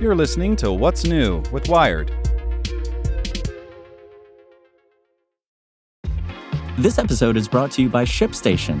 You're listening to What's New with Wired. This episode is brought to you by ShipStation.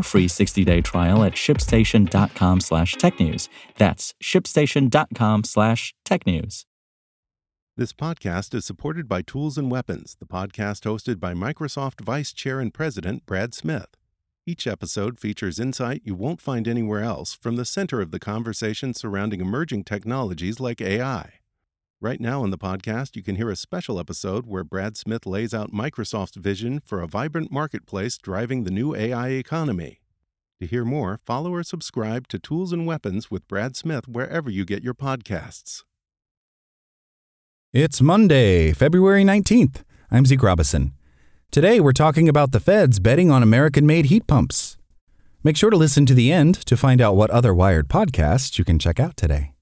free 60-day trial at shipstation.com slash technews. That's shipstation.com slash technews. This podcast is supported by Tools and Weapons, the podcast hosted by Microsoft Vice Chair and President Brad Smith. Each episode features insight you won't find anywhere else from the center of the conversation surrounding emerging technologies like AI. Right now in the podcast, you can hear a special episode where Brad Smith lays out Microsoft's vision for a vibrant marketplace driving the new AI economy. To hear more, follow or subscribe to Tools and Weapons with Brad Smith wherever you get your podcasts. It's Monday, February 19th. I'm Zeke Robison. Today we're talking about the feds betting on American made heat pumps. Make sure to listen to the end to find out what other Wired podcasts you can check out today.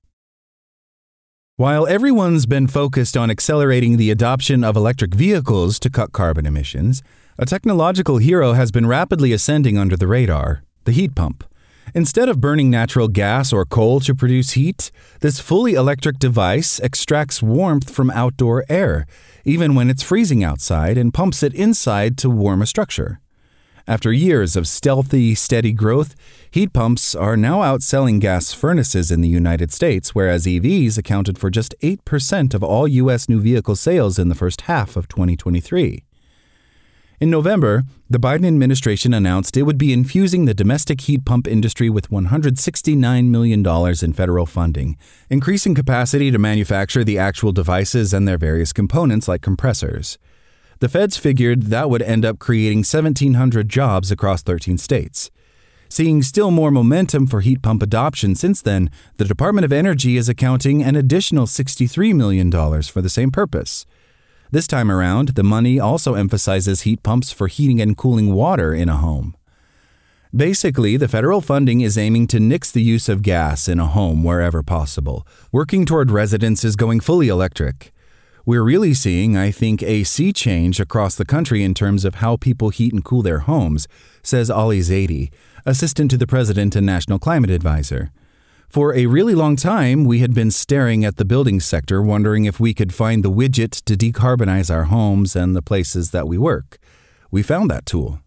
While everyone's been focused on accelerating the adoption of electric vehicles to cut carbon emissions, a technological hero has been rapidly ascending under the radar the heat pump. Instead of burning natural gas or coal to produce heat, this fully electric device extracts warmth from outdoor air, even when it's freezing outside, and pumps it inside to warm a structure. After years of stealthy, steady growth, heat pumps are now outselling gas furnaces in the United States, whereas EVs accounted for just 8% of all U.S. new vehicle sales in the first half of 2023. In November, the Biden administration announced it would be infusing the domestic heat pump industry with $169 million in federal funding, increasing capacity to manufacture the actual devices and their various components like compressors. The feds figured that would end up creating 1,700 jobs across 13 states. Seeing still more momentum for heat pump adoption since then, the Department of Energy is accounting an additional $63 million for the same purpose. This time around, the money also emphasizes heat pumps for heating and cooling water in a home. Basically, the federal funding is aiming to nix the use of gas in a home wherever possible, working toward residences going fully electric. We're really seeing, I think, a sea change across the country in terms of how people heat and cool their homes, says Ali Zaidi, assistant to the president and national climate advisor. For a really long time, we had been staring at the building sector, wondering if we could find the widget to decarbonize our homes and the places that we work. We found that tool.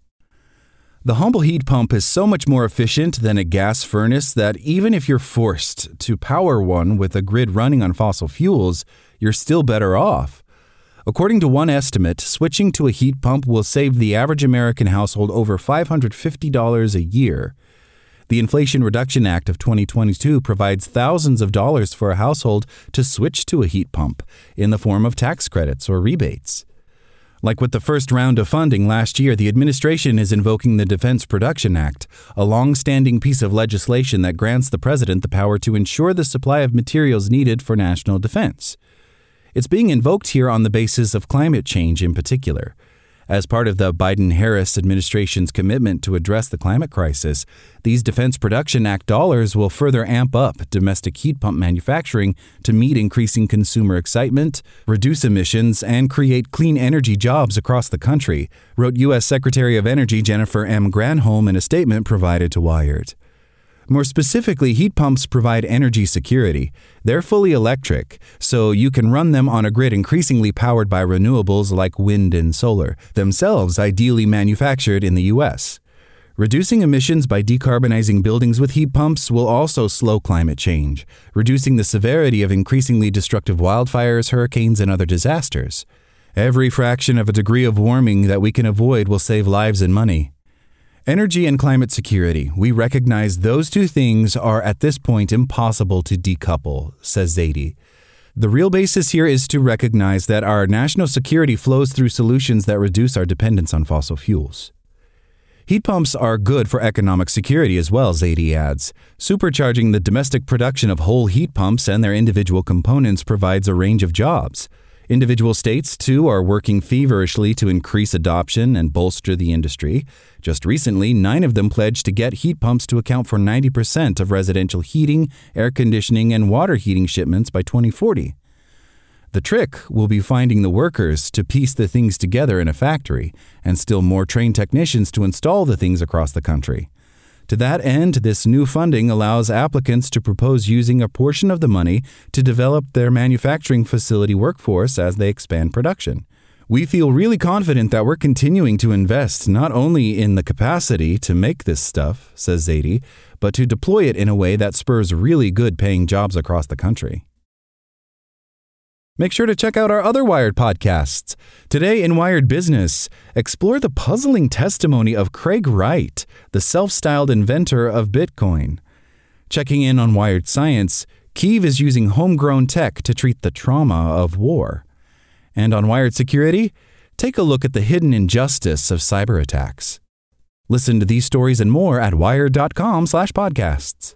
The humble heat pump is so much more efficient than a gas furnace that even if you're forced to power one with a grid running on fossil fuels, you're still better off. According to one estimate, switching to a heat pump will save the average American household over $550 a year. The Inflation Reduction Act of 2022 provides thousands of dollars for a household to switch to a heat pump in the form of tax credits or rebates. Like with the first round of funding last year, the administration is invoking the Defense Production Act, a long standing piece of legislation that grants the president the power to ensure the supply of materials needed for national defense. It's being invoked here on the basis of climate change in particular. As part of the Biden Harris administration's commitment to address the climate crisis, these Defense Production Act dollars will further amp up domestic heat pump manufacturing to meet increasing consumer excitement, reduce emissions, and create clean energy jobs across the country, wrote U.S. Secretary of Energy Jennifer M. Granholm in a statement provided to Wired. More specifically, heat pumps provide energy security. They're fully electric, so you can run them on a grid increasingly powered by renewables like wind and solar, themselves ideally manufactured in the U.S. Reducing emissions by decarbonizing buildings with heat pumps will also slow climate change, reducing the severity of increasingly destructive wildfires, hurricanes, and other disasters. Every fraction of a degree of warming that we can avoid will save lives and money. Energy and climate security. We recognize those two things are at this point impossible to decouple, says Zaidi. The real basis here is to recognize that our national security flows through solutions that reduce our dependence on fossil fuels. Heat pumps are good for economic security as well, Zaidi adds. Supercharging the domestic production of whole heat pumps and their individual components provides a range of jobs. Individual states, too, are working feverishly to increase adoption and bolster the industry. Just recently, nine of them pledged to get heat pumps to account for 90% of residential heating, air conditioning, and water heating shipments by 2040. The trick will be finding the workers to piece the things together in a factory, and still more trained technicians to install the things across the country. To that end, this new funding allows applicants to propose using a portion of the money to develop their manufacturing facility workforce as they expand production. We feel really confident that we're continuing to invest not only in the capacity to make this stuff, says Zaidi, but to deploy it in a way that spurs really good paying jobs across the country. Make sure to check out our other Wired podcasts. Today in Wired Business, explore the puzzling testimony of Craig Wright, the self styled inventor of Bitcoin. Checking in on Wired Science, Kiev is using homegrown tech to treat the trauma of war. And on Wired Security, take a look at the hidden injustice of cyber attacks. Listen to these stories and more at wired.com/podcasts.